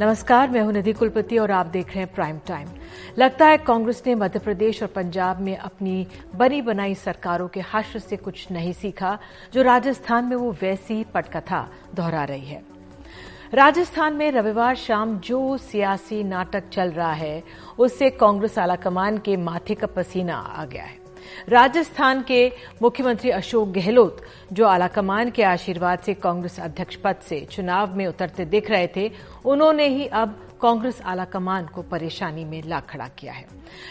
नमस्कार, मैं हूँ निधि कुलपति और आप देख रहे हैं प्राइम टाइम लगता है कांग्रेस ने मध्य प्रदेश और पंजाब में अपनी बनी बनाई सरकारों के हश्र से कुछ नहीं सीखा, जो राजस्थान में वो वैसी पटकथा दोहरा रही है। राजस्थान में रविवार शाम जो सियासी नाटक चल रहा है, उससे कांग्रेस आलाकमान के माथे का पसीना आ गया है। राजस्थान के मुख्यमंत्री अशोक गहलोत, जो आलाकमान के आशीर्वाद से कांग्रेस अध्यक्ष पद से चुनाव में उतरते दिख रहे थे, उन्होंने ही अब कांग्रेस आलाकमान को परेशानी में ला खड़ा किया है।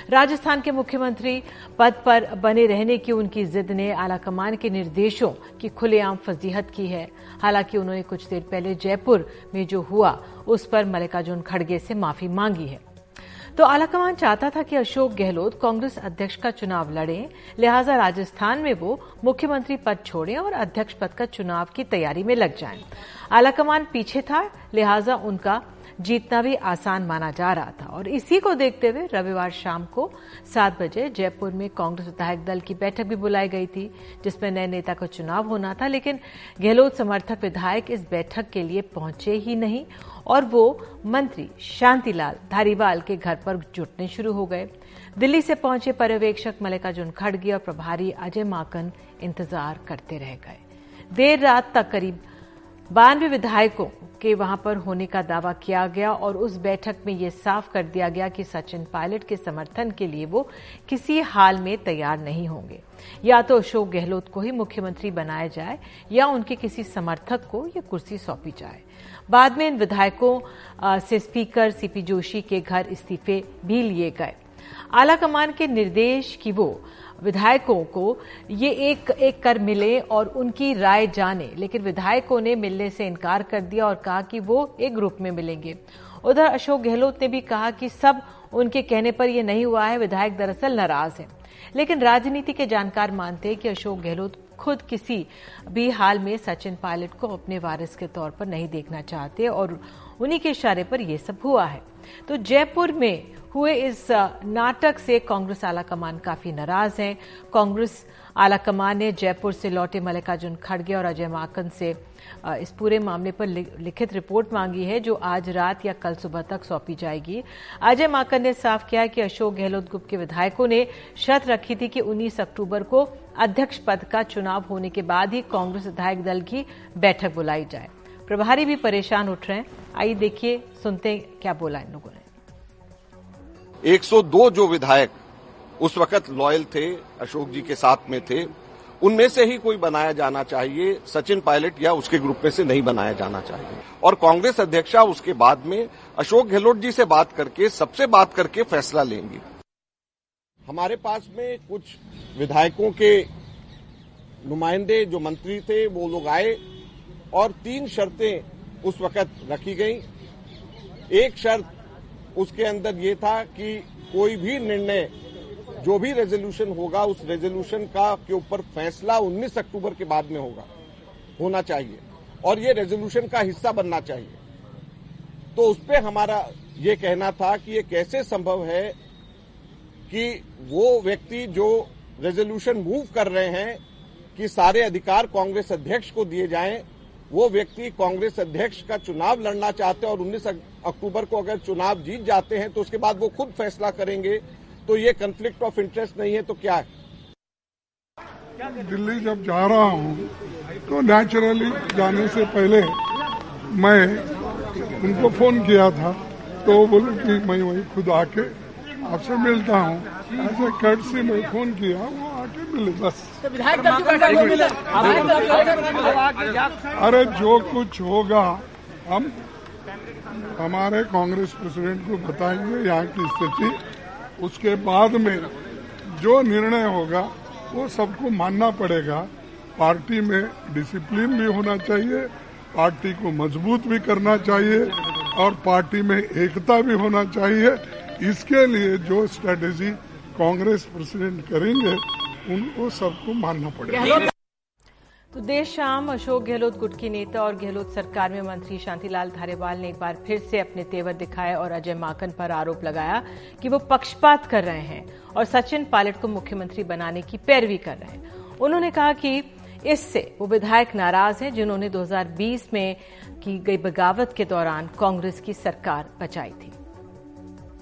राजस्थान के मुख्यमंत्री पद पर बने रहने की उनकी जिद ने आलाकमान के निर्देशों की खुलेआम फजीहत की है। हालाँकि उन्होंने कुछ देर पहले जयपुर में जो हुआ, उस पर मल्लिकार्जुन खड़गे से माफ़ी मांगी है। तो आलाकमान चाहता था कि अशोक गहलोत कांग्रेस अध्यक्ष का चुनाव लड़े, लिहाजा राजस्थान में वो मुख्यमंत्री पद छोड़ें और अध्यक्ष पद का चुनाव की तैयारी में लग जाएँ। आलाकमान पीछे था, लिहाजा उनका जीतना भी आसान माना जा रहा था। और इसी को देखते हुए रविवार शाम को सात बजे जयपुर में कांग्रेस विधायक दल की बैठक भी बुलाई गई थी, जिसमें नए नेता का चुनाव होना था, लेकिन गहलोत समर्थक विधायक इस बैठक के लिए पहुँचे ही नहीं और वो मंत्री शांतिलाल धारीवाल के घर पर जुटने शुरू हो गए। दिल्ली से पहुँचे पर्यवेक्षक मल्लिकार्जुन खड़गे और प्रभारी अजय माकन इंतज़ार करते रह गए। देर रात तक करीब बानवे विधायकों के वहाँ पर होने का दावा किया गया और उस बैठक में यह साफ़ कर दिया गया कि सचिन पायलट के समर्थन के लिए वो किसी हाल में तैयार नहीं होंगे। या तो अशोक गहलोत को ही मुख्यमंत्री बनाया जाए या उनके किसी समर्थक को ये कुर्सी सौंपी जाए। बाद में इन विधायकों से स्पीकर सीपी जोशी के घर इस्तीफे भी लिए गए। आलाकमान के निर्देश की वो विधायकों को ये एक एक कर मिले और उनकी राय जाने। लेकिन विधायकों ने मिलने से इनकार कर दिया और कहा कि वो एक ग्रुप में मिलेंगे। उधर अशोक गहलोत ने भी कहा कि सब उनके कहने पर यह नहीं हुआ है, विधायक दरअसल नाराज़ है। लेकिन राजनीति के जानकार मानते हैं कि अशोक गहलोत खुद किसी भी हाल में सचिन पायलट को अपने वारिस के तौर पर नहीं देखना चाहते और उन्हीं के इशारे पर यह सब हुआ है। तो जयपुर में हुए इस नाटक से कांग्रेस आलाकमान काफ़ी नाराज़ हैं। कांग्रेस आलाकमान ने जयपुर से लौटे मल्लिकार्जुन खड़गे और अजय माकन से इस पूरे मामले पर लिखित रिपोर्ट मांगी है, जो आज रात या कल सुबह तक सौंपी जाएगी। अजय माकन ने साफ़ किया कि अशोक गहलोत ग्रुप के विधायकों ने शर्त रखी थी कि 19 अक्टूबर को अध्यक्ष पद का चुनाव होने के बाद ही कांग्रेस विधायक दल की बैठक बुलाई जाए। प्रभारी भी परेशान उठ रहे हैं। आइए देखिए, सुनते क्या बोला इन लोगों ने। 102 जो विधायक उस वक्त लॉयल थे, अशोक जी के साथ में थे, उनमें से ही कोई बनाया जाना चाहिए, सचिन पायलट या उसके ग्रुप में से नहीं बनाया जाना चाहिए। और कांग्रेस अध्यक्षा उसके बाद में अशोक गहलोत जी से बात करके, सबसे बात करके फैसला लेंगी। हमारे पास में कुछ विधायकों के नुमाइंदे जो मंत्री थे, वो लोग आए और तीन शर्तें उस वक्त रखी गई। एक शर्त उसके अंदर ये था कि कोई भी निर्णय, जो भी रेजोल्यूशन होगा, उस रेजोल्यूशन का के ऊपर फैसला 19 अक्टूबर के बाद में होगा, होना चाहिए। और ये रेजोल्यूशन का हिस्सा बनना चाहिए। तो उस पर हमारा ये कहना था कि ये कैसे संभव है कि वो व्यक्ति जो रेजोल्यूशन मूव कर रहे हैं, कि सारे अधिकार कांग्रेस अध्यक्ष को दिए जाएँ वो व्यक्ति कांग्रेस अध्यक्ष का चुनाव लड़ना चाहते हैं और 19 अक्टूबर को अगर चुनाव जीत जाते हैं तो उसके बाद वो खुद फैसला करेंगे। तो ये कंफ्लिक्ट ऑफ़ इंटरेस्ट नहीं है तो क्या है? दिल्ली जब जा रहा हूँ तो नेचुरली जाने से पहले मैं उनको फ़ोन किया था तो बोले कि मैं वही खुद आके आपसे मिलता हूँ। ऐसे कट से मैं फ़ोन किया, वो आके मिले बस। अरे जो कुछ होगा हम हमारे कांग्रेस प्रेसिडेंट को बताएँगे यहाँ की स्थिति। उसके बाद में जो निर्णय होगा वो सबको मानना पड़ेगा। पार्टी में डिसिप्लिन भी होना चाहिए पार्टी को मज़बूत भी करना चाहिए और पार्टी में एकता भी होना चाहिए। इसके लिए जो स्ट्रेटेजी कांग्रेस प्रेसिडेंट करेंगे उनको सबको मानना पड़ेगा। तो देर शाम अशोक गहलोत गुट की नेता और गहलोत सरकार में मंत्री शांतिलाल धारेवाल ने एक बार फिर से अपने तेवर दिखाए और अजय माकन पर आरोप लगाया कि वो पक्षपात कर रहे हैं और सचिन पायलट को मुख्यमंत्री बनाने की पैरवी कर रहे हैं। उन्होंने कहा कि इससे वो विधायक नाराज़ हैं जिन्होंने 2020 में की गई बगावत के दौरान कांग्रेस की सरकार बचाई थी।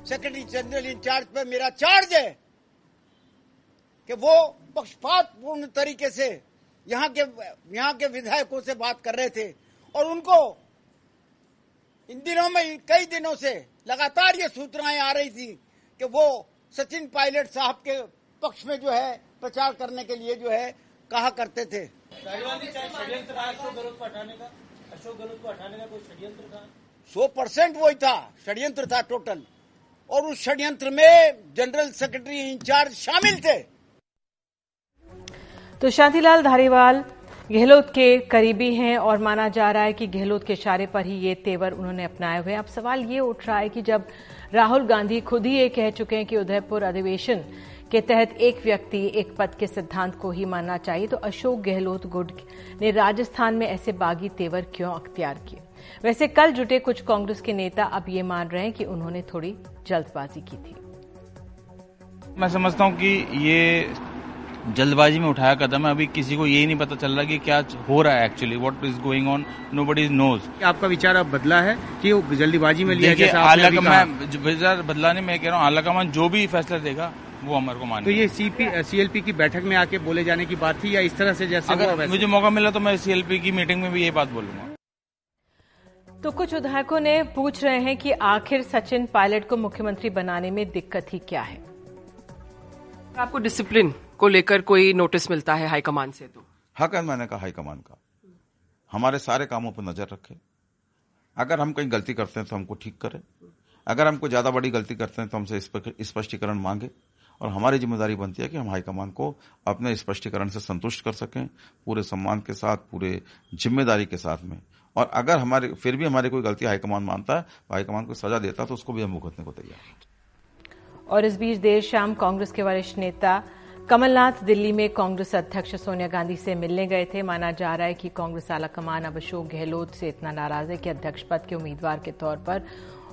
सेक्रेटरी जनरल इंचार्ज पर मेरा चार्ज है। कि वो पक्षपात पूर्ण तरीके से यहाँ के यहाँ के विधायकों से बात कर रहे थे और उनको इन दिनों में कई दिनों से लगातार ये सूचनाएँ आ रही थी कि वो सचिन पायलट साहब के पक्ष में जो है प्रचार करने के लिए जो है कहा करते थे। सौ परसेंट वही था षड्यंत्र था टोटल। और उस षड्यंत्र में जनरल सेक्रेटरी इंचार्ज शामिल थे। तो शांतिलाल धारीवाल, गहलोत के करीबी हैं और माना जा रहा है कि गहलोत के इशारे पर ही ये तेवर उन्होंने अपनाए हुए अब सवाल ये उठ रहा है कि जब राहुल गांधी खुद ही ये कह चुके हैं कि उदयपुर अधिवेशन के तहत एक व्यक्ति एक पद के सिद्धांत को ही मानना चाहिए तो अशोक गहलोत गुट ने राजस्थान में ऐसे बागी तेवर क्यों अख्तियार किए? वैसे कल जुटे कुछ कांग्रेस के नेता अब ये मान रहे हैं कि उन्होंने थोड़ी जल्दबाजी की थी। मैं समझता हूँ कि ये जल्दबाजी में उठाया कदम है। अभी किसी को यही नहीं पता चल रहा कि क्या हो रहा है actually what is going on nobody knows आपका विचार अब बदला है कि जल्दबाजी में लिया आला मैं विचार बदला नहीं मैं कह रहा हूँ आला कमान जो भी फैसला देगा वो अमर को मान तो ये सीपी सीएलपी की बैठक में आके बोले जाने की बात थी या इस तरह से जैसे अगर मुझे मौका मिला तो मैं सीएलपी की मीटिंग में भी ये बात बोलूँगा। तो कुछ विधायकों ने पूछ रहे हैं कि आखिर सचिन पायलट को मुख्यमंत्री बनाने में दिक्कत ही क्या है? आपको डिसिप्लिन को लेकर कोई नोटिस मिलता है हाईकमान से तो? हक है मैंने कहा हाईकमान का। हमारे सारे कामों पर नज़र रखे। अगर हम कहीं गलती करते हैं तो हमको ठीक करें। अगर हमको ज़्यादा बड़ी गलती करते हैं तो हमसे स्पष्टीकरण मांगे। और हमारी ज़िम्मेदारी बनती है कि हम हाईकमान को अपने स्पष्टीकरण से संतुष्ट कर सकें पूरे सम्मान के साथ पूरे ज़िम्मेदारी के साथ में। और अगर हमारे फिर भी हमारी कोई गलती हाईकमान मानता है तो हाईकमान को सजा देता है तो उसको भी हम भुगतने को तैयार और इस बीच देर शाम कांग्रेस के वरिष्ठ नेता कमलनाथ दिल्ली में कांग्रेस अध्यक्ष सोनिया गांधी से मिलने गए थे। माना जा रहा है कि कांग्रेस आलाकमान अब अशोक गहलोत से इतना नाराज़ है कि अध्यक्ष पद के उम्मीदवार के तौर पर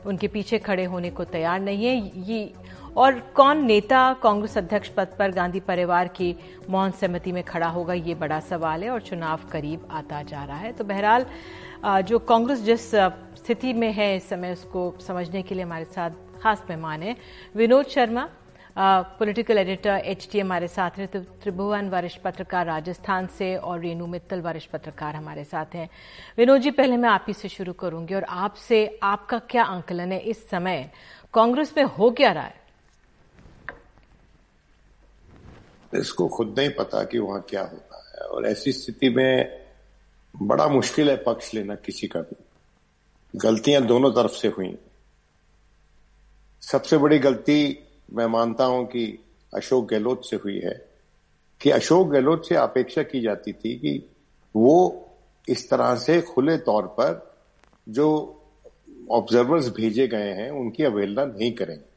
उनके पीछे खड़े होने को तैयार नहीं है। ये, और कौन नेता कांग्रेस अध्यक्ष पद पर गांधी परिवार की मौन सहमति में खड़ा होगा, ये बड़ा सवाल है और चुनाव करीब आता जा रहा है। तो बहरहाल जो कांग्रेस जिस स्थिति में है इस समय, उसको समझने के लिए हमारे साथ खास मेहमान है Vinod Sharma. Political editor H T हमारे साथ हैं त्रिभुवन वरिष्ठ पत्रकार राजस्थान से और रेणु मित्तल वरिष्ठ पत्रकार हमारे साथ हैं। विनोद जी, पहले मैं आप ही से शुरू करूँगी और आपसे आपका क्या आंकलन है इस समय? कांग्रेस में हो क्या रहा है? इसको खुद नहीं पता कि वहाँ क्या होता है, और ऐसी स्थिति में बड़ा मुश्किल है पक्ष लेना किसी का भी। गलतियाँ दोनों तरफ़ से हुई सबसे बड़ी गलती मैं मानता हूँ कि अशोक गहलोत से हुई है, कि अशोक गहलोत से अपेक्षा की जाती थी कि वो इस तरह से खुले तौर पर जो ऑब्जर्वर्स भेजे गए हैं, उनकी अवहेलना नहीं करेंगे।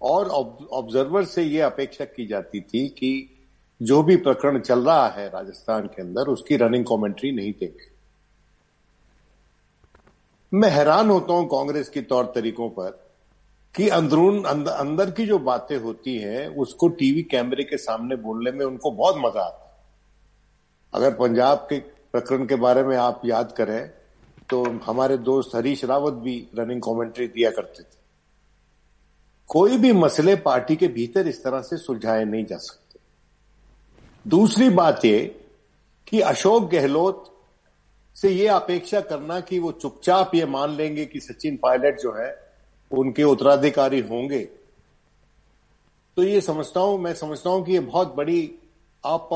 और ऑब्जर्वर से ये अपेक्षा की जाती थी कि जो भी प्रकरण चल रहा है राजस्थान के अंदर, उसकी रनिंग कमेंट्री नहीं देंगे। मैं हैरान होता हूँ कांग्रेस की तौर तरीकों पर कि अंदरून अंदर, अंदर की जो बातें होती हैं उसको टीवी कैमरे के सामने बोलने में उनको बहुत मज़ा आता है। अगर पंजाब के प्रकरण के बारे में आप याद करें तो हमारे दोस्त हरीश रावत भी रनिंग कमेंट्री दिया करते थे। कोई भी मसले पार्टी के भीतर इस तरह से सुलझाए नहीं जा सकते। दूसरी बात यह कि अशोक गहलोत से ये अपेक्षा करना कि वो चुपचाप ये मान लेंगे कि सचिन पायलट जो है उनके उत्तराधिकारी होंगे। तो ये समझता हूँ मैं समझता हूँ कि ये बहुत बड़ी आप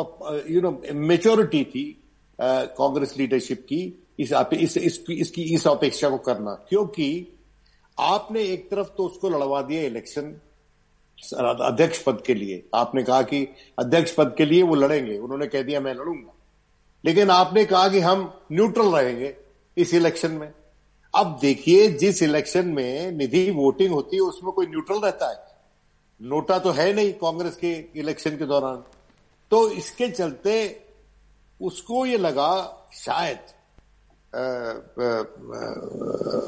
यू नो मेच्योरिटी थी कांग्रेस लीडरशिप की इस, इस, इस, इसकी इस अपेक्षा को करना। क्योंकि आपने एक तरफ़ तो उसको लड़वा दिया इलेक्शन अध्यक्ष पद के लिए। आपने कहा कि अध्यक्ष पद के लिए वो लड़ेंगे उन्होंने कह दिया मैं लड़ूँगा। लेकिन आपने कहा कि हम न्यूट्रल रहेंगे इस इलेक्शन में। अब देखिए, जिस इलेक्शन में निधि वोटिंग होती है, उसमें कोई न्यूट्रल रहता है। नोटा तो है नहीं कांग्रेस के इलेक्शन के दौरान। तो इसके चलते उसको ये लगा शायद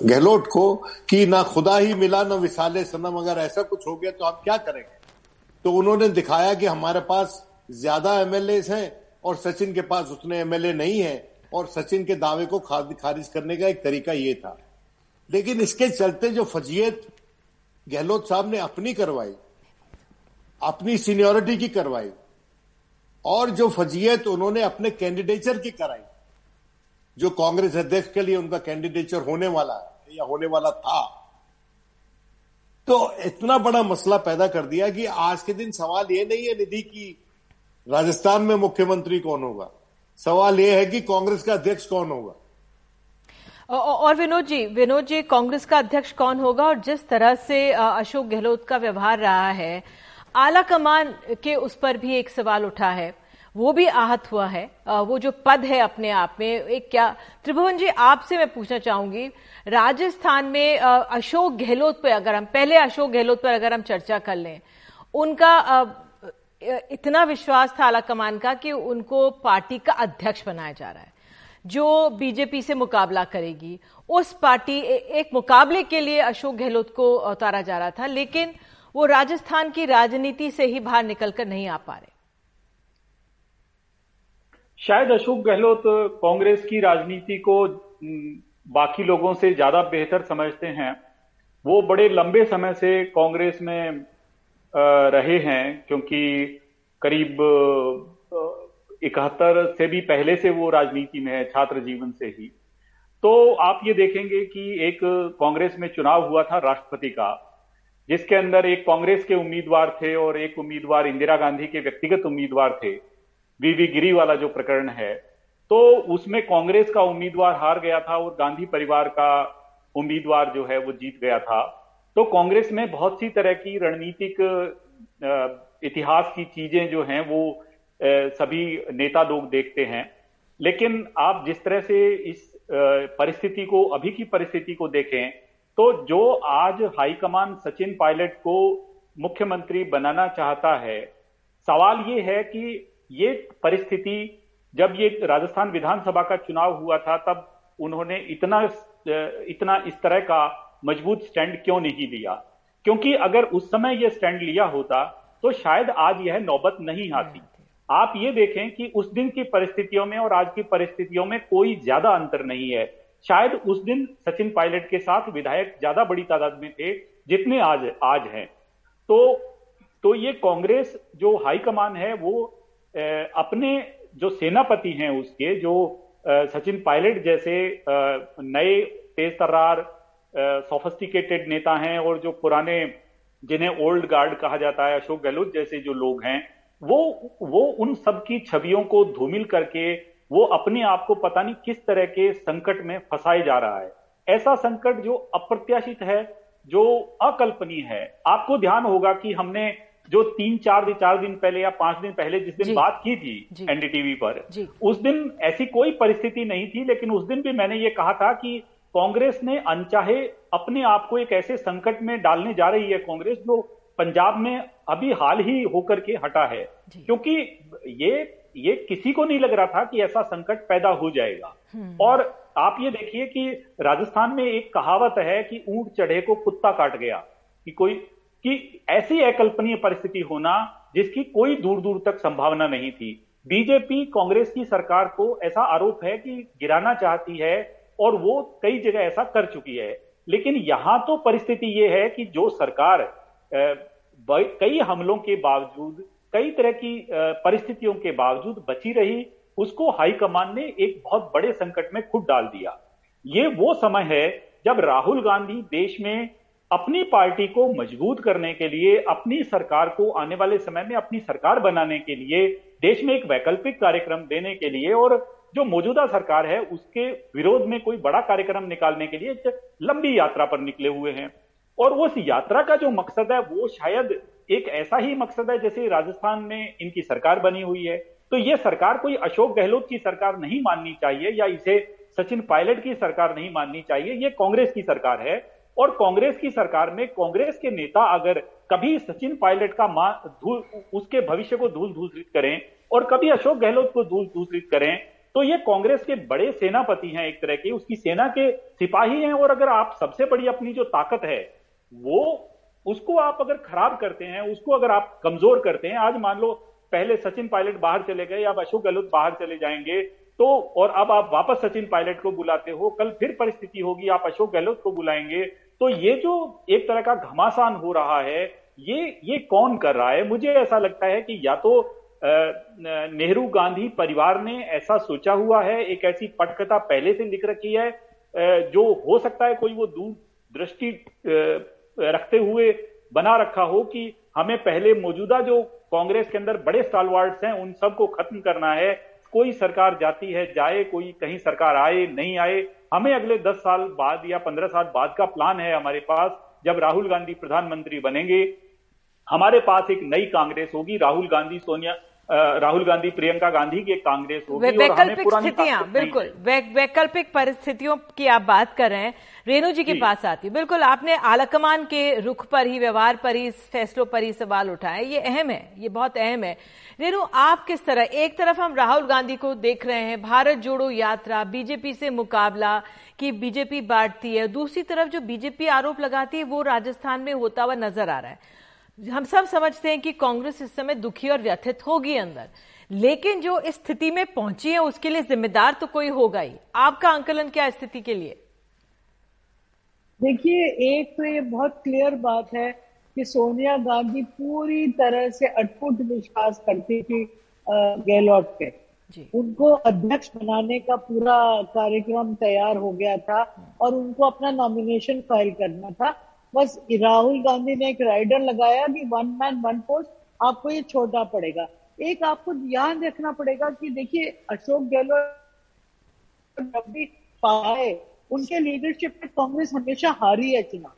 गहलोत को कि ना खुदा ही मिला, ना विशाले सनम, अगर ऐसा कुछ हो गया तो आप क्या करेंगे? तो उन्होंने दिखाया कि हमारे पास ज़्यादा एमएलए हैं और सचिन के पास उतने एमएलए नहीं है। और सचिन के दावे को खारिज करने का एक तरीका ये था। लेकिन इसके चलते जो फजीयत गहलोत साहब ने अपनी करवाई, अपनी सीनियोरिटी की करवाई, और जो फजीयत उन्होंने अपने कैंडिडेचर की कराई, जो कांग्रेस अध्यक्ष के लिए उनका कैंडिडेचर होने वाला है या होने वाला था तो इतना बड़ा मसला पैदा कर दिया कि आज के दिन सवाल ये नहीं है निधि की राजस्थान में मुख्यमंत्री कौन होगा। सवाल यह है कि कांग्रेस का अध्यक्ष कौन होगा? और विनोद जी विनोद जी, कांग्रेस का अध्यक्ष कौन होगा और जिस तरह से अशोक गहलोत का व्यवहार रहा है, आला कमान के उस पर भी एक सवाल उठा है। वो भी आहत हुआ है। वो जो पद है अपने आप में, एक क्या, त्रिभुवन जी, आपसे मैं पूछना चाहूँगी, राजस्थान में अशोक गहलोत पर अगर हम, पहले अशोक गहलोत पर अगर हम चर्चा कर लें, उनका इतना विश्वास था आला कमान का कि उनको पार्टी का अध्यक्ष बनाया जा रहा है। जो बीजेपी से मुकाबला करेगी, उस पार्टी एक मुकाबले के लिए अशोक गहलोत को उतारा जा रहा था, लेकिन वो राजस्थान की राजनीति से ही बाहर निकलकर नहीं आ पा रहे। शायद अशोक गहलोत कांग्रेस की राजनीति को बाकी लोगों से ज़्यादा बेहतर समझते हैं। वो बड़े लंबे समय से कांग्रेस में रहे हैं, क्योंकि करीब इकहत्तर से भी पहले से वो राजनीति में है, छात्र जीवन से ही। तो आप ये देखेंगे कि एक कांग्रेस में चुनाव हुआ था राष्ट्रपति का, जिसके अंदर एक कांग्रेस के उम्मीदवार थे और एक उम्मीदवार इंदिरा गांधी के व्यक्तिगत उम्मीदवार थे वीवी गिरी वाला जो प्रकरण है। तो उसमें कांग्रेस का उम्मीदवार हार गया था और गांधी परिवार का उम्मीदवार जो है वो जीत गया था। तो कांग्रेस में बहुत सी तरह की रणनीतिक इतिहास की चीज़ें जो हैं वो सभी नेता लोग देखते हैं। लेकिन आप जिस तरह से इस परिस्थिति को, अभी की परिस्थिति को देखें तो जो आज हाईकमान सचिन पायलट को मुख्यमंत्री बनाना चाहता है, सवाल ये है कि ये परिस्थिति, जब ये राजस्थान विधानसभा का चुनाव हुआ था, तब उन्होंने इतना इतना इस तरह का मज़बूत स्टैंड क्यों नहीं लिया? क्योंकि अगर उस समय यह स्टैंड लिया होता तो शायद आज यह नौबत नहीं आती। आप ये देखें कि उस दिन की परिस्थितियों में और आज की परिस्थितियों में कोई ज़्यादा अंतर नहीं है। शायद उस दिन सचिन पायलट के साथ विधायक ज़्यादा बड़ी तादाद में थे जितने आज आज हैं। तो तो ये कांग्रेस जो हाईकमान है वो ए, अपने जो सेनापति हैं उसके जो सचिन पायलट जैसे नए तेज तर्रार सोफिस्टिकेटेड नेता हैं और जो पुराने जिन्हें ओल्ड गार्ड कहा जाता है अशोक गहलोत जैसे जो लोग हैं वो वो उन सब की छवियों को धूमिल करके वो अपने आप को पता नहीं किस तरह के संकट में फंसाए जा रहा है। ऐसा संकट जो अप्रत्याशित है जो अकल्पनीय है। आपको ध्यान होगा कि हमने जो तीन चार दिन चार दिन पहले या पाँच दिन पहले जिस दिन बात की थी एनडीटीवी पर उस दिन ऐसी कोई परिस्थिति नहीं थी लेकिन उस दिन भी मैंने ये कहा था कि कांग्रेस ने अनचाहे अपने आप को एक ऐसे संकट में डालने जा रही है कांग्रेस जो पंजाब में अभी हाल ही होकर के हटा है। क्योंकि ये ये किसी को नहीं लग रहा था कि ऐसा संकट पैदा हो जाएगा। हम्म। और आप ये देखिए कि राजस्थान में एक कहावत है कि ऊँट चढ़े को कुत्ता काट गया। कि कोई कि ऐसी अकल्पनीय परिस्थिति होना जिसकी कोई दूर दूर तक संभावना नहीं थी। बीजेपी कांग्रेस की सरकार को ऐसा आरोप है कि गिराना चाहती है और वो कई जगह ऐसा कर चुकी है। लेकिन यहाँ तो परिस्थिति ये है कि जो सरकार कई हमलों के बावजूद, कई तरह की परिस्थितियों के बावजूद बची रही, उसको हाईकमान ने एक बहुत बड़े संकट में खुद डाल दिया। ये वो समय है जब राहुल गांधी देश में अपनी पार्टी को मज़बूत करने के लिए, अपनी सरकार को आने वाले समय में अपनी सरकार बनाने के लिए, देश में एक वैकल्पिक कार्यक्रम देने के लिए और जो मौजूदा सरकार है, उसके विरोध में कोई बड़ा कार्यक्रम निकालने के लिए लंबी यात्रा पर निकले हुए हैं। और उस यात्रा का जो मकसद है, वो शायद एक ऐसा ही मकसद है जैसे राजस्थान में इनकी सरकार बनी हुई है। तो ये सरकार कोई अशोक गहलोत की सरकार नहीं माननी चाहिए या इसे सचिन पायलट की सरकार नहीं माननी चाहिए, ये कांग्रेस की सरकार है। और कांग्रेस की सरकार में कांग्रेस के नेता अगर कभी सचिन पायलट का मा उसके भविष्य को धूल दूषित करें और कभी अशोक गहलोत को धूल दूषित करें तो ये कांग्रेस के बड़े सेनापति हैं एक तरह के, उसकी सेना के सिपाही हैं, और अगर आप सबसे बड़ी अपनी जो ताकत है, वो, उसको आप अगर खराब करते हैं, उसको अगर आप कमज़ोर करते हैं, आज मान लो पहले सचिन पायलट बाहर चले गए, अब अशोक गहलोत बाहर चले जाएँगे तो और अब आप वापस सचिन पायलट को बुलाते हो, कल फिर परिस्थिति होगी, आप अशोक गहलोत को बुलाएँगे तो ये जो एक तरह का घमासान हो रहा है, ये ये कौन कर रहा है? मुझे ऐसा लगता है कि या तो नेहरू गांधी परिवार ने ऐसा सोचा हुआ है, एक ऐसी पटकथा पहले से लिख रखी है जो हो सकता है कोई वो दूर दृष्टि रखते हुए बना रखा हो कि हमें पहले मौजूदा जो कांग्रेस के अंदर बड़े स्टालवार्ड्स हैं, उन सबको खत्म करना है। कोई सरकार जाती है, जाए, कोई कहीं सरकार आए, नहीं आए, हमें अगले दस साल बाद या पंद्रह साल बाद का प्लान है हमारे पास, जब राहुल गांधी प्रधानमंत्री बनेंगे हमारे पास एक नई कांग्रेस होगी राहुल गांधी सोनिया राहुल गांधी प्रियंका गांधी की एक कांग्रेस होगी वैकल्पिक स्थितियाँ बिल्कुल। वैकल्पिक परिस्थितियों की आप बात कर रहे हैं। रेणु जी के पास आती बिल्कुल आपने आलाकमान के रुख पर ही व्यवहार पर ही फैसलों पर ही सवाल उठाए। ये अहम है ये बहुत अहम है। रेणु आप किस तरह एक तरफ़ हम राहुल गांधी को देख रहे हैं भारत जोड़ो यात्रा बीजेपी से मुकाबला कि बीजेपी बांटती है दूसरी तरफ़ जो बीजेपी आरोप लगाती है वो राजस्थान में होता हुआ नज़र आ रहा है। हम सब समझते हैं कि कांग्रेस इस समय दुखी और व्यथित होगी अंदर। लेकिन जो इस स्थिति में पहुँची है उसके लिए जिम्मेदार तो कोई होगा ही। आपका आंकलन क्या स्थिति के लिए? देखिए एक तो ये बहुत क्लियर बात है कि सोनिया गांधी पूरी तरह से अटपुट विश्वास करती थी गहलोत पे। उनको अध्यक्ष बनाने का पूरा कार्यक्रम तैयार हो गया था और उनको अपना नॉमिनेशन फ़ाइल करना था। बस राहुल गांधी ने एक राइडर लगाया कि वन मैन वन पोस्ट आपको ये छोड़ना पड़ेगा। एक आपको ध्यान रखना पड़ेगा कि देखिए, अशोक गहलोत पाए, उनके लीडरशिप में कांग्रेस हमेशा हारी है चुनाव।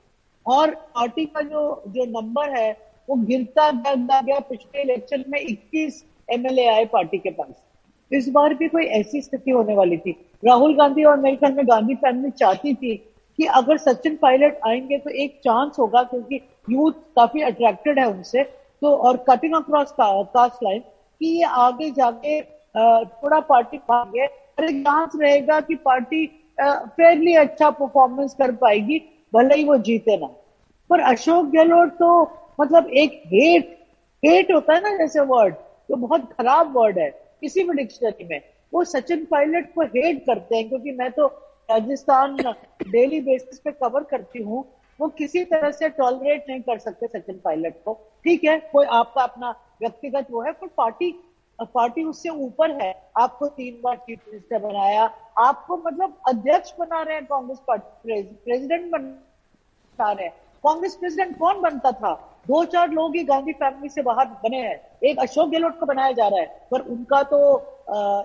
और पार्टी का जो जो नंबर है, वो गिरता गिरता गया। पिछले इलेक्शन में 21 एमएलए आए पार्टी के पास। इस बार भी कोई ऐसी स्थिति होने वाली थी। राहुल गांधी और मेरे ख्याल में गांधी फैमिली चाहती थी कि अगर सचिन पायलट आएँगे तो एक चांस होगा क्योंकि यूथ काफ़ी अट्रैक्टेड है उनसे। तो और कटिंग अक्रॉस कास्ट लाइन कि ये आगे जाके थोड़ा पार्टी भागे और एक चांस रहेगा कि पार्टी फेयरली अच्छा परफॉर्मेंस कर पाएगी, भले ही वो जीते ना। पर अशोक गहलोत तो मतलब एक हेट हेट होता है ना जैसे वर्ड तो बहुत खराब वर्ड है। किसी भी डिक्शनरी में, वो सचिन पायलट को हेट करते हैं, क्योंकि मैं तो राजस्थान डेली बेसिस पे कवर करती हूँ। वो किसी तरह से टॉलरेट नहीं कर सकते सचिन पायलट को। ठीक है, कोई आपका अपना व्यक्तिगत वो है, पर पार्टी पार्टी उससे ऊपर है। आपको तीन बार चीफ मिनिस्टर बनाया, आपको मतलब अध्यक्ष बना रहे हैं कांग्रेस पार्टी प्रेसिडेंट बना रहे हैं। कांग्रेस प्रेसिडेंट कौन बनता था? दो चार लोग ही गांधी फैमिली से बाहर बने हैं। एक अशोक गहलोत को बनाया जा रहा है, पर उनका तो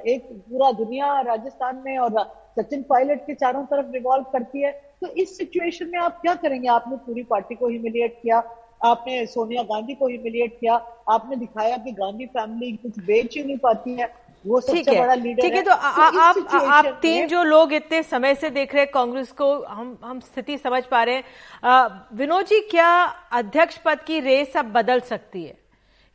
एक पूरा दुनिया राजस्थान में और सचिन पायलट के चारों तरफ़ रिवॉल्व करती है। तो इस सिचुएशन में आप क्या करेंगे? आपने पूरी पार्टी को ह्यूमिलिएट किया आपने सोनिया गांधी को ह्यूमिलिएट किया आपने दिखाया कि गांधी फैमिली कुछ बेच ही नहीं पाती है वो सबसे बड़ा लीडर ठीक है तो, आ, तो आप आप तीन जो लोग इतने समय से देख रहे हैं कांग्रेस को हम हम स्थिति समझ पा रहे हैं। विनोद जी क्या अध्यक्ष पद की रेस अब बदल सकती है?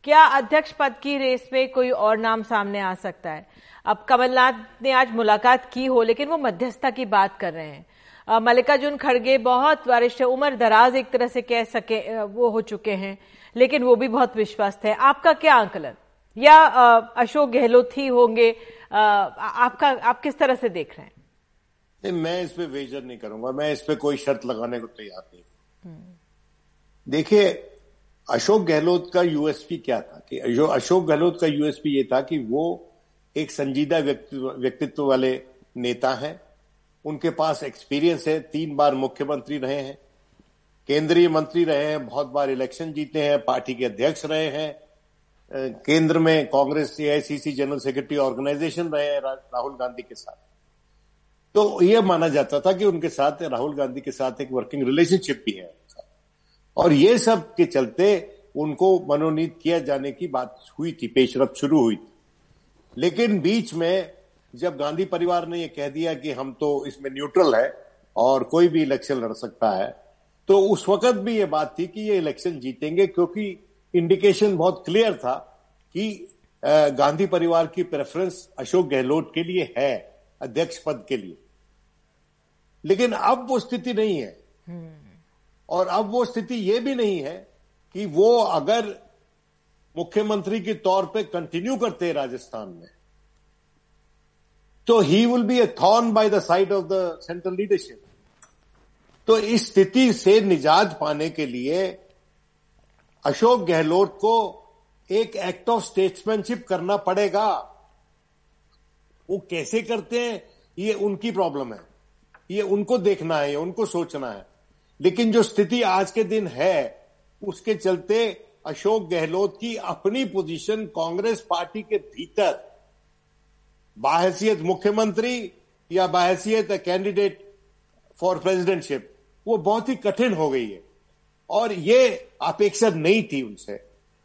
क्या अध्यक्ष पद की रेस में कोई और नाम सामने आ सकता है? अब कमलनाथ ने आज मुलाकात की हो, लेकिन वो मध्यस्थता की बात कर रहे हैं। मल्लिकार्जुन खड़गे बहुत वरिष्ठ, उम्र दराज एक तरह से कह सके वो हो चुके हैं, लेकिन वो भी बहुत विश्वस्त है। आपका क्या आंकलन? या अशोक गहलोत ही होंगे? आपका, आप किस तरह से देख रहे हैं? नहीं, मैं इस पे वेजर नहीं करूँगा। मैं इस पे कोई शर्त लगाने को तैयार नहीं। देखिए अशोक गहलोत का यूएसपी क्या था? कि अशोक गहलोत का यूएसपी ये था कि वो एक संजीदा व्यक्तित्व वाले नेता हैं। उनके पास एक्सपीरियंस है, तीन बार मुख्यमंत्री रहे हैं। केंद्रीय मंत्री रहे हैं, बहुत बार इलेक्शन जीते हैं, पार्टी के अध्यक्ष रहे हैं। केंद्र में Congress AICC general secretary organisation रहे हैं राहुल गांधी के साथ। तो यह माना जाता था कि उनके साथ, राहुल गांधी के साथ एक वर्किंग रिलेशनशिप भी है। और ये सब के चलते उनको मनोनीत किया जाने की बात हुई थी, पेशरफ शुरू हुई थी। लेकिन बीच में जब गांधी परिवार ने यह कह दिया कि हम तो इसमें न्यूट्रल है और कोई भी इलेक्शन लड़ सकता है तो उस वक्त भी ये बात थी कि ये इलेक्शन जीतेंगे क्योंकि इंडिकेशन बहुत क्लियर था कि गांधी परिवार की प्रेफरेंस अशोक गहलोत के लिए है, अध्यक्ष पद के लिए। लेकिन अब वो स्थिति नहीं है। और अब वो स्थिति ये भी नहीं है कि वो अगर मुख्यमंत्री के तौर पे कंटिन्यू करते राजस्थान में तो he will be a thorn by the side of the central leadership तो इस स्थिति से निजात पाने के लिए अशोक गहलोत को एक एक्ट ऑफ़ स्टेट्समैनशिप करना पड़ेगा। वो कैसे करते हैं, ये उनकी प्रॉब्लम है। ये उनको देखना है ये उनको सोचना है। लेकिन जो स्थिति आज के दिन है उसके चलते अशोक गहलोत की अपनी पोजीशन कांग्रेस पार्टी के भीतर बाहसियत मुख्यमंत्री या बाहसियत कैंडिडेट फॉर प्रेसिडेंटशिप वो बहुत ही कठिन हो गई है। और ये अपेक्षा नहीं थी उनसे।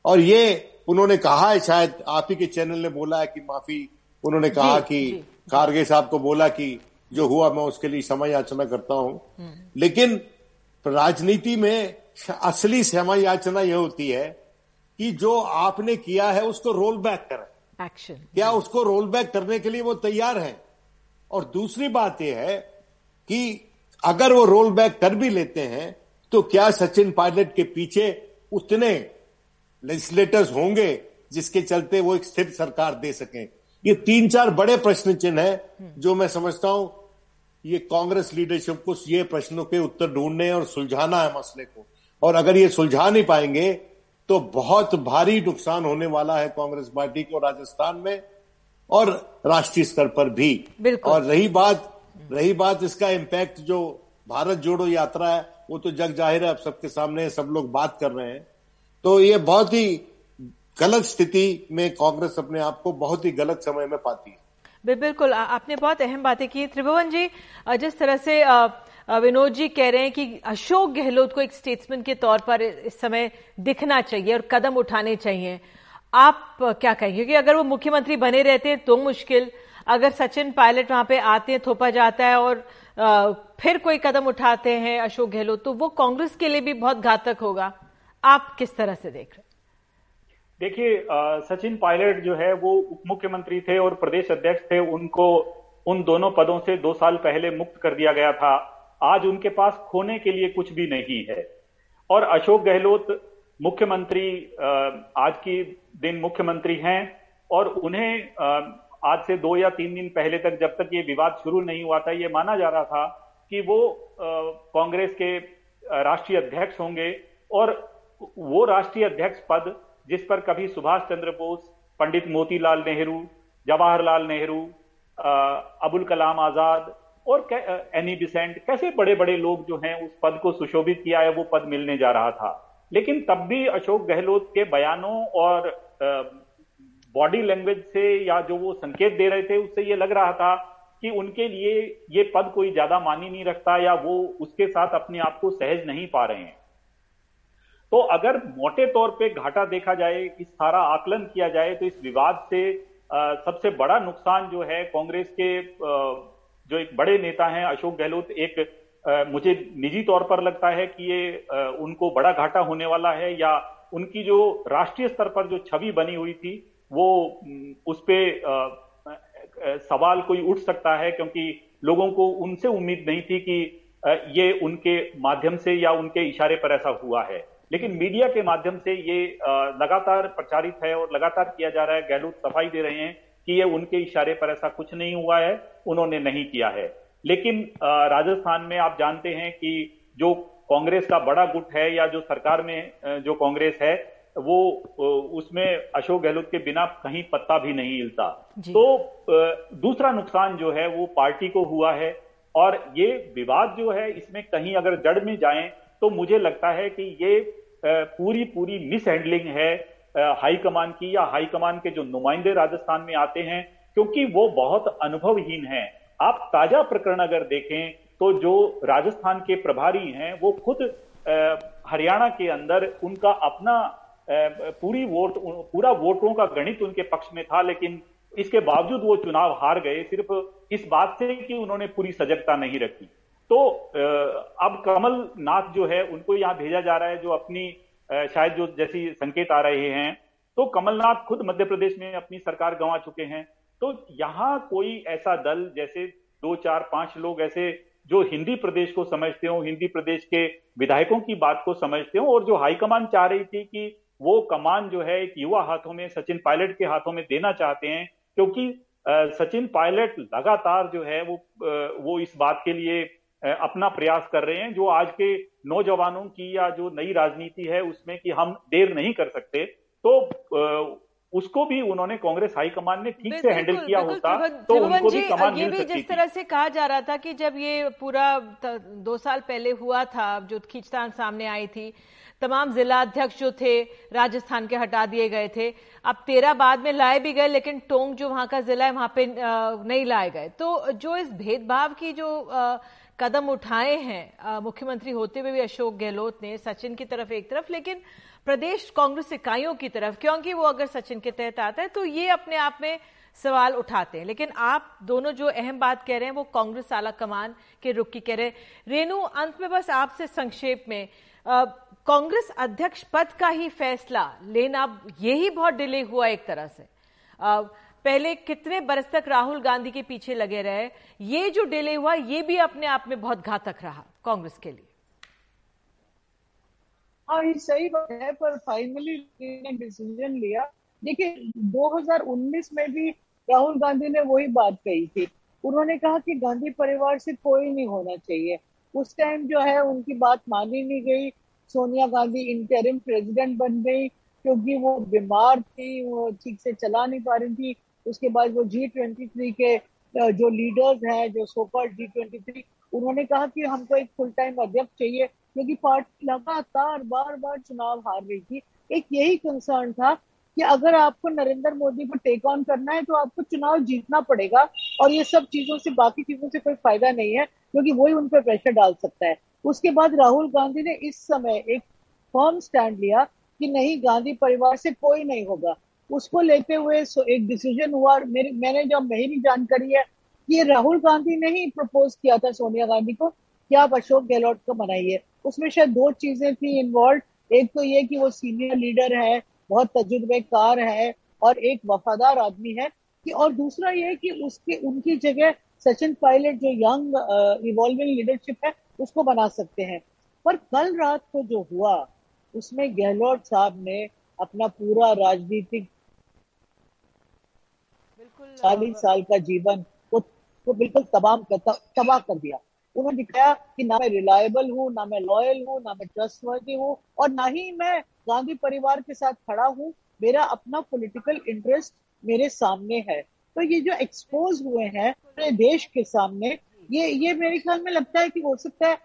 और ये उन्होंने कहा है शायद आप ही के चैनल ने बोला है कि माफ़ी उन्होंने कहा कि खारगे साहब को बोला कि जो हुआ मैं उसके लिए समय याचना करता हूँ। हम्म। लेकिन राजनीति में असली क्षमा याचना यह होती है कि जो आपने किया है उसको रोल बैक करें। एक्शन क्या उसको रोल बैक करने के लिए वो तैयार है? और दूसरी बात यह है कि अगर वो रोल बैक कर भी लेते हैं तो क्या सचिन पायलट के पीछे उतने लेजिस्लेटर्स होंगे जिसके चलते वो एक स्थिर सरकार दे सकें? ये तीन चार बड़े प्रश्न चिन्ह है जो मैं समझता हूँ ये कांग्रेस लीडरशिप को ये प्रश्नों के उत्तर ढूँढने और सुलझाना है मसले को। और अगर ये सुलझा नहीं पाएँगे तो बहुत भारी नुकसान होने वाला है कांग्रेस पार्टी को राजस्थान में और राष्ट्रीय स्तर पर भी। और रही बात रही बात इसका इम्पैक्ट जो भारत जोड़ो यात्रा है वो तो जग ज़ाहिर है अब सबके सामने सब लोग बात कर रहे हैं। तो ये बहुत ही गलत स्थिति में कांग्रेस अपने आप को बहुत ही गलत समय में पाती है। बिल्कुल आपने बहुत अहम बातें की। त्रिभुवन जी जिस तरह से विनोद जी कह रहे हैं कि अशोक गहलोत को एक स्टेट्समैन के तौर पर इस समय दिखना चाहिए और कदम उठाने चाहिए। आप क्या कहेंगे? क्योंकि अगर वो मुख्यमंत्री बने रहते हैं तो मुश्किल। अगर सचिन पायलट वहाँ पे आते हैं, थोपा जाता है और फिर कोई कदम उठाते हैं अशोक गहलोत तो वो कांग्रेस के लिए भी बहुत घातक होगा। आप किस तरह से देख रहे हैं? देखिए सचिन पायलट जो है, वो उप मुख्यमंत्री थे और प्रदेश अध्यक्ष थे। उनको उन दोनों पदों से दो साल पहले मुक्त कर दिया गया था। आज उनके पास खोने के लिए कुछ भी नहीं है। और अशोक गहलोत मुख्यमंत्री आज की दिन मुख्यमंत्री हैं और उन्हें आज से दो या तीन दिन पहले तक जब तक ये विवाद शुरू नहीं हुआ था, ये माना जा रहा था कि वो कांग्रेस के राष्ट्रीय अध्यक्ष होंगे और वो राष्ट्रीय अध्यक्ष पद जिस पर कभी सुभाष चंद्र बोस, पंडित मोतीलाल नेहरू, जवाहरलाल नेहरू अबुल कलाम आज़ाद और एनी डिसेंट, कैसे बड़े बड़े लोग जो हैं उस पद को सुशोभित किया है, वो पद मिलने जा रहा था। लेकिन तब भी अशोक गहलोत के बयानों और बॉडी लैंग्वेज से या जो वो संकेत दे रहे थे, उससे ये लग रहा था कि उनके लिए ये पद कोई ज़्यादा मानी नहीं रखता या वो उसके साथ अपने आप को सहज नहीं पा रहे हैं। तो अगर मोटे तौर पे घाटा देखा जाए इस सारा आकलन किया जाए तो इस विवाद से आ, सबसे बड़ा नुकसान जो है कांग्रेस के आ, जो एक बड़े नेता हैं अशोक गहलोत एक आ, मुझे निजी तौर पर लगता है कि ये आ, उनको बड़ा घाटा होने वाला है या उनकी जो राष्ट्रीय स्तर पर जो छवि बनी हुई थी वो उस पर सवाल कोई उठ सकता है क्योंकि लोगों को उनसे उम्मीद नहीं थी कि ये उनके माध्यम से या उनके इशारे पर ऐसा हुआ है। लेकिन मीडिया के माध्यम से ये लगातार प्रचारित है और लगातार किया जा रहा है। गहलोत सफ़ाई दे रहे हैं कि ये उनके इशारे पर ऐसा कुछ नहीं हुआ है उन्होंने नहीं किया है। लेकिन राजस्थान में आप जानते हैं कि जो कांग्रेस का बड़ा गुट है या जो सरकार में जो कांग्रेस है वो उसमें अशोक गहलोत के बिना कहीं पत्ता भी नहीं हिलता। तो दूसरा नुकसान जो है वो पार्टी को हुआ है और ये विवाद जो है इसमें कहीं अगर जड़ में जाए तो मुझे लगता है कि ये पूरी पूरी मिस हैंडलिंग है हाईकमान की या हाईकमान के जो नुमाइंदे राजस्थान में आते हैं, क्योंकि वो बहुत अनुभवहीन हैं। आप ताज़ा प्रकरण अगर देखें तो जो राजस्थान के प्रभारी हैं, वो खुद हरियाणा के अंदर उनका अपना पूरी वोट पूरा वोटों का गणित उनके पक्ष में था, लेकिन इसके बावजूद वो चुनाव हार गए, सिर्फ़ इस बात से कि उन्होंने पूरी सजगता नहीं रखी। तो अब कमल नाथ जो है, उनको यहाँ भेजा जा रहा है, जो अपनी शायद जो जैसी संकेत आ रहे हैं। तो कमलनाथ खुद मध्य प्रदेश में अपनी सरकार गंवा चुके हैं। तो यहाँ कोई ऐसा दल, जैसे दो, चार, पाँच लोग ऐसे, जो हिंदी प्रदेश को समझते हो, हिंदी प्रदेश के विधायकों की बात को समझते हो, और जो हाईकमान चाह रही थी कि वो कमान जो है, एक युवा हाथों में, सचिन पायलट के हाथों में देना चाहते हैं, क्योंकि सचिन पायलट लगातार जो है, वो वो इस बात के लिए अपना प्रयास कर रहे हैं जो आज के नौजवानों की या जो नई राजनीति है उसमें कि हम देर नहीं कर सकते तो उसको भी उन्होंने कांग्रेस हाईकमान ने ठीक से हैंडल किया होता तो उनको भी कमान ये भी जिस तरह से कहा जा रहा था कि जब ये पूरा दो साल पहले हुआ था जो खींचतान सामने आई थी तमाम जिला अध्यक्ष जो थे राजस्थान के हटा दिए गए थे। अब तेरह बाद में लाए भी गए लेकिन टोंग जो वहाँ का जिला है वहाँ पे नहीं लाए गए। तो जो इस भेदभाव की जो कदम उठाए हैं मुख्यमंत्री होते हुए भी अशोक गहलोत ने सचिन की तरफ़ एक तरफ़, लेकिन प्रदेश कांग्रेस इकाइयों की तरफ़, क्योंकि वो अगर सचिन के तहत आता है तो ये अपने आप में सवाल उठाते हैं। लेकिन आप दोनों जो अहम बात कह रहे हैं, वो कांग्रेस आला कमान के रुख की कह रहे हैं। रेणु, अंत में बस आपसे संक्षेप में कांग्रेस अध्यक्ष पद का ही फैसला लेना यही बहुत डिले हुआ एक तरह से। पहले कितने बरस तक राहुल गांधी के पीछे लगे रहे, ये जो डिले हुआ, ये भी अपने आप में बहुत घातक रहा कांग्रेस के लिए। हाँ ये सही बात है, पर फाइनली डिसीज़न लिया। देखिए 2019 में भी राहुल गांधी ने वही बात कही थी। उन्होंने कहा कि गांधी परिवार से कोई नहीं होना चाहिए। उस टाइम जो है, उनकी बात मानी नहीं गई। सोनिया गांधी इंटरिम प्रेसिडेंट बन गई, क्योंकि वो बीमार थी, वो ठीक से चला नहीं पा रही थी। उसके बाद वो जी ट्वेंटी थ्री के जो लीडर्स हैं, जो सोपर जी ट्वेंटी थ्री उन्होंने कहा कि हमको एक फुल टाइम अध्यक्ष चाहिए, क्योंकि पार्टी लगातार बार बार चुनाव हार रही थी। एक यही कंसर्न था कि अगर आपको नरेंद्र मोदी को टेक ऑन करना है तो आपको चुनाव जीतना पड़ेगा, और ये सब चीज़ों से, बाकी चीज़ों से कोई फ़ायदा नहीं है, क्योंकि वही उन पर प्रेशर डाल सकता है। उसके बाद राहुल गांधी ने इस समय एक फर्म स्टैंड लिया कि नहीं, गांधी परिवार से कोई नहीं होगा। उसको लेते हुए सो एक डिसीज़न हुआ मेरी, मैंने जो मेरी जानकारी है कि राहुल गांधी ने ही प्रपोज किया था सोनिया गांधी को कि आप अशोक गहलोत को बनाइए उसमें शायद दो चीज़ें थी इन्वॉल्व एक तो ये कि वो सीनियर लीडर है, बहुत तजुर्बेकार है और एक वफादार आदमी है कि, और दूसरा ये कि उसके, उनकी जगह सचिन पायलट जो यंग इवॉल्विंग लीडरशिप है, उसको बना सकते हैं। पर कल रात को जो हुआ, उसमें गहलोत साहब ने अपना पूरा राजनीतिक चालीस साल का जीवन वो तो बिल्कुल तबाह तबाह कर दिया। उन्होंने दिखाया कि ना मैं रिलायबल हूँ ना मैं लॉयल हूँ ना मैं ट्रस्टवर्दी हूँ और ना ही मैं गांधी परिवार के साथ खड़ा हूँ। मेरा अपना पॉलिटिकल इंटरेस्ट मेरे सामने है। तो ये जो एक्सपोज हुए हैं पूरे देश के सामने ये ये मेरे ख्याल में लगता है कि हो सकता है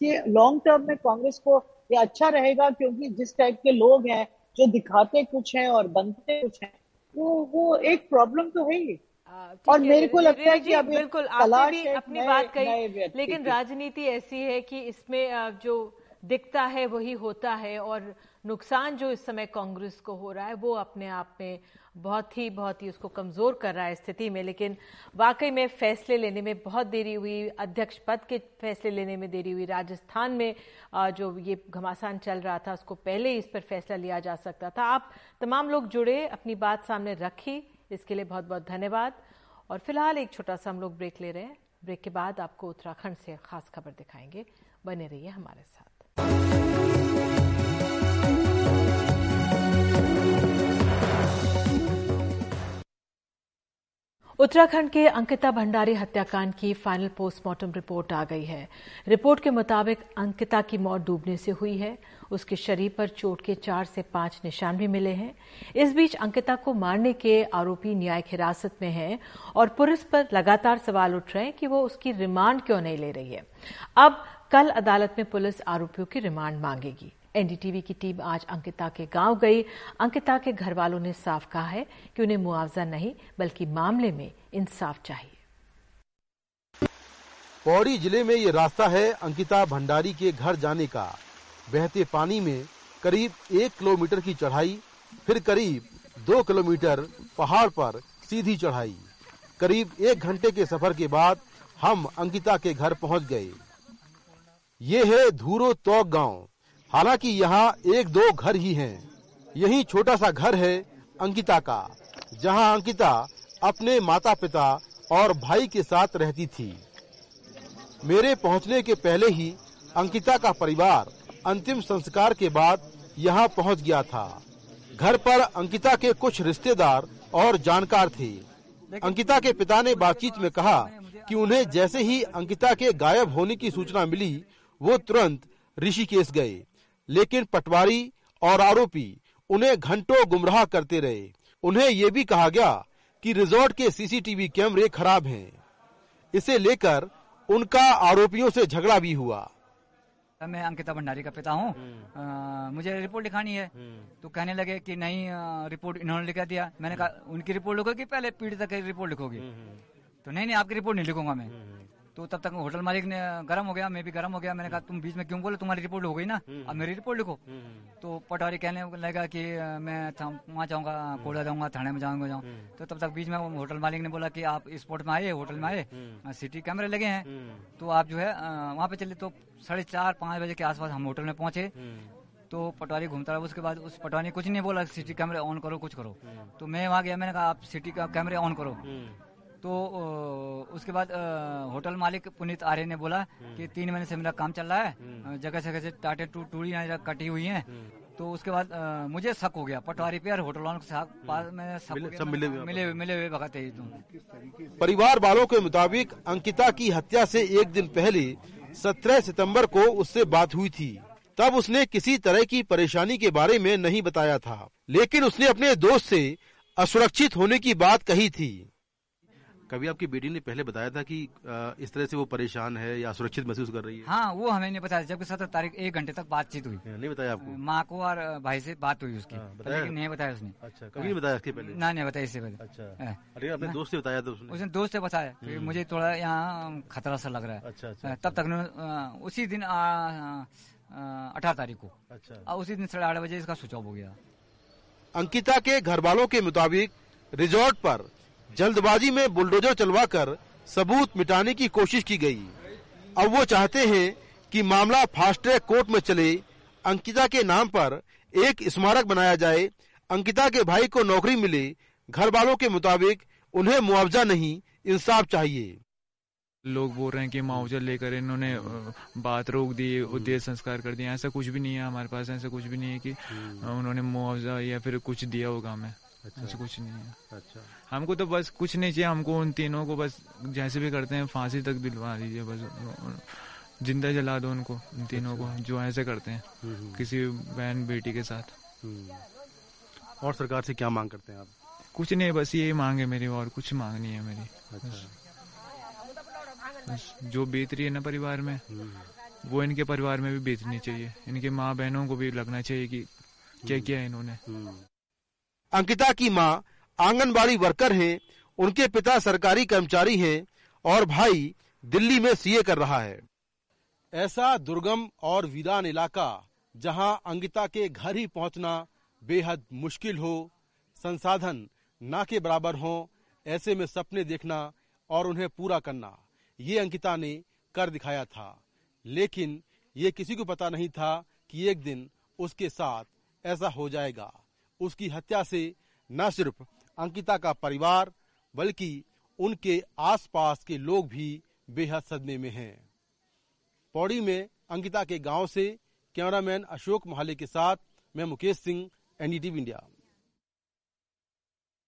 कि लॉन्ग टर्म में कांग्रेस को ये अच्छा रहेगा क्योंकि जिस टाइप के लोग हैं जो दिखाते कुछ हैं और बनते कुछ हैं वो वो एक प्रॉब्लम तो है ही। और मेरे को लगता है कि अभी बिल्कुल आपने भी अपनी बात कही लेकिन राजनीति ऐसी है कि इसमें जो दिखता है वही होता है और नुकसान जो इस समय कांग्रेस को हो रहा है, वो अपने आप में बहुत ही बहुत ही उसको कमज़ोर कर रहा है स्थिति में। लेकिन वाकई में फैसले लेने में बहुत देरी हुई, अध्यक्ष पद के फैसले लेने में देरी हुई। राजस्थान में जो ये घमासान चल रहा था, उसको पहले ही इस पर फैसला लिया जा सकता था। आप तमाम लोग जुड़े, अपनी बात सामने रखी, इसके लिए बहुत बहुत धन्यवाद। और फ़िलहाल एक छोटा सा हम लोग ब्रेक ले रहे हैं। ब्रेक के बाद आपको उत्तराखंड से खास खबर दिखाएँगे। बने रहिए हमारे साथ। उत्तराखंड के अंकिता भंडारी हत्याकांड की फाइनल पोस्टमार्टम रिपोर्ट आ गई है। रिपोर्ट के मुताबिक अंकिता की मौत डूबने से हुई है। उसके शरीर पर चोट के चार से पाँच निशान भी मिले हैं। इस बीच अंकिता को मारने के आरोपी न्यायिक हिरासत में हैं और पुलिस पर लगातार सवाल उठ रहे हैं कि वो उसकी रिमांड क्यों नहीं ले रही है। अब कल अदालत में पुलिस आरोपियों की रिमांड मांगेगी। एनडीटीवी की टीम आज अंकिता के गाँव गई। अंकिता के घर वालों ने साफ़ कहा है कि उन्हें मुआवजा नहीं, बल्कि मामले में इंसाफ चाहिए। पौड़ी ज़िले में ये रास्ता है अंकिता भंडारी के घर जाने का। बहते पानी में करीब एक किलोमीटर की चढ़ाई, फिर करीब दो किलोमीटर पहाड़ पर सीधी चढ़ाई। करीब एक घंटे के सफ़र के बाद हम अंकिता के घर पहुँच गए। ये है धूरो तोक गाँव। हालाँकि यहाँ एक दो घर ही हैं। यही छोटा सा घर है अंकिता का जहाँ अंकिता अपने माता पिता और भाई के साथ रहती थी। मेरे पहुँचने के पहले ही अंकिता का परिवार अंतिम संस्कार के बाद यहाँ पहुँच गया था। घर पर अंकिता के कुछ रिश्तेदार और जानकार थे। अंकिता के पिता ने बातचीत में कहा कि उन्हें जैसे ही अंकिता के गायब होने की सूचना मिली वो तुरंत ऋषिकेश गए। लेकिन पटवारी और आरोपी उन्हें घंटों गुमराह करते रहे। उन्हें ये भी कहा गया कि रिजॉर्ट के सीसीटीवी कैमरे खराब हैं। इसे लेकर उनका आरोपियों से झगड़ा भी हुआ। मैं अंकिता भंडारी का पिता हूँ। मुझे रिपोर्ट लिखानी है। तो कहने लगे कि नहीं आ, रिपोर्ट इन्होंने लिखा दिया। मैंने कहा उनकी रिपोर्ट लिखोगी? पहले पीड़ित की रिपोर्ट लिखोगी। तो नहीं नहीं आपकी रिपोर्ट नहीं लिखूँगा मैं। तो तब तक होटल मालिक ने गर्म हो गया मैं भी गर्म हो गया। मैंने कहा तुम बीच में क्यों बोले? तुम्हारी रिपोर्ट हो गई ना? अब मेरी रिपोर्ट लिखो। तो पटवारी कहने लगा कि मैं वहाँ जाऊँगा कोड़ा जाऊँगा थाने में जाऊँगा जाऊँ। तो तब तक बीच में होटल मालिक ने बोला कि आप स्पॉट में आए होटल में आए। सिटी कैमरे लगे हैं। तो आप जो है वहाँ पे चले तो साढ़े चार पाँच बजे के आसपास हम होटल में पहुँचे। तो पटवारी घूमता रहा। उसके बाद उस पटवारी कुछ नहीं बोला सिटी कैमरे ऑन करो कुछ करो। तो मैं वहाँ गया मैंने कहा आप सिटी का कैमरे ऑन करो। तो उसके बाद होटल मालिक पुनीत आर्य ने बोला कि तीन महीने से मेरा काम चल रहा है जगह जगह से टाटे टू टूड़ी कटी हुई हैं। तो उसके बाद आ, मुझे शक हो गया पटवारी पे और होटल वालों के साथ पास में सब मिले हुए मिले मिले हुए भगत है तो परिवार वालों के मुताबिक अंकिता की हत्या से एक दिन पहले 17 सितंबर को उससे बात हुई थी। तब उसने किसी तरह की परेशानी के बारे में नहीं बताया था। लेकिन उसने अपने दोस्त से असुरक्षित होने की बात कही थी। कभी आपकी बेटी ने पहले बताया था कि इस तरह से वो परेशान है या सुरक्षित महसूस कर रही है? हाँ वो हमें नहीं बताया जबकि सत्रह तारीख एक घंटे तक बातचीत हुई। नहीं बताया आपको? माँ को और भाई से बात हुई उसकी। हाँ, लेकिन नहीं बताया उसने। अच्छा कभी नहीं बताया इसके पहले? ना नहीं बताया इससे पहले। अच्छा। अरे अपने दोस्त से बताया था उसने? उसने दोस्त से बताया हम्म। मुझे थोड़ा यहाँ खतरा सा लग रहा है। अच्छा अच्छा, अच्छा। तब तक उसी दिन अठारह तारीख को। अच्छा। उसी दिन साढ़े आठ बजे इसका स्विच ऑफ़ हो गया। अंकिता के घर वालों के मुताबिक रिजॉर्ट पर जल्दबाजी में बुलडोजर चलवाकर सबूत मिटाने की कोशिश की गई। अब वो चाहते हैं कि मामला फास्ट ट्रैक कोर्ट में चले अंकिता के नाम पर एक स्मारक बनाया जाए अंकिता के भाई को नौकरी मिले घर वालों के मुताबिक उन्हें मुआवजा नहीं इंसाफ चाहिए। लोग बोल रहे हैं कि मुआवजा लेकर इन्होंने बात रोक दी उद्देश्य संस्कार कर दिया ऐसा कुछ भी नहीं है हमारे पास ऐसा कुछ भी नहीं है कि हम्म। उन्होंने मुआवजा या फिर कुछ दिया होगा हमें। अच्छा। ऐसा कुछ नहीं है। अच्छा। हमको तो बस कुछ नहीं चाहिए हमको उन तीनों को बस जैसे भी करते हैं फांसी तक दिलवा दीजिए बस। ज़िंदा जला दो उनको उन तीनों को जो ऐसे करते हैं हम्म, हम्म। किसी बहन बेटी के साथ। हम्म। और सरकार से क्या मांग करते हैं आप? कुछ नहीं बस यही मांग है मेरी और कुछ मांग नहीं है मेरी। अच्छा। बस। जो बीत रही है ना परिवार में वो इनके परिवार में भी बीतनी चाहिए। इनके माँ बहनों को भी लगना चाहिए कि क्या किया इन्होंने। अंकिता की माँ आंगनबाड़ी वर्कर हैं, उनके पिता सरकारी कर्मचारी हैं और भाई दिल्ली में सीए कर रहा है। ऐसा दुर्गम और वीरान इलाका जहाँ अंकिता के घर ही पहुँचना बेहद मुश्किल हो, संसाधन ना के बराबर हो, ऐसे में सपने देखना और उन्हें पूरा करना, ये अंकिता ने कर दिखाया था। लेकिन ये किसी को पता नहीं था कि एक दिन उसके साथ ऐसा हो जाएगा। उसकी हत्या से न सिर्फ़ अंकिता का परिवार, बल्कि उनके आसपास के लोग भी बेहद सदमे में हैं। पौड़ी में अंकिता के गाँव से कैमरामैन अशोक महाले के साथ मैं मुकेश सिंह, एनडीटीवी इंडिया।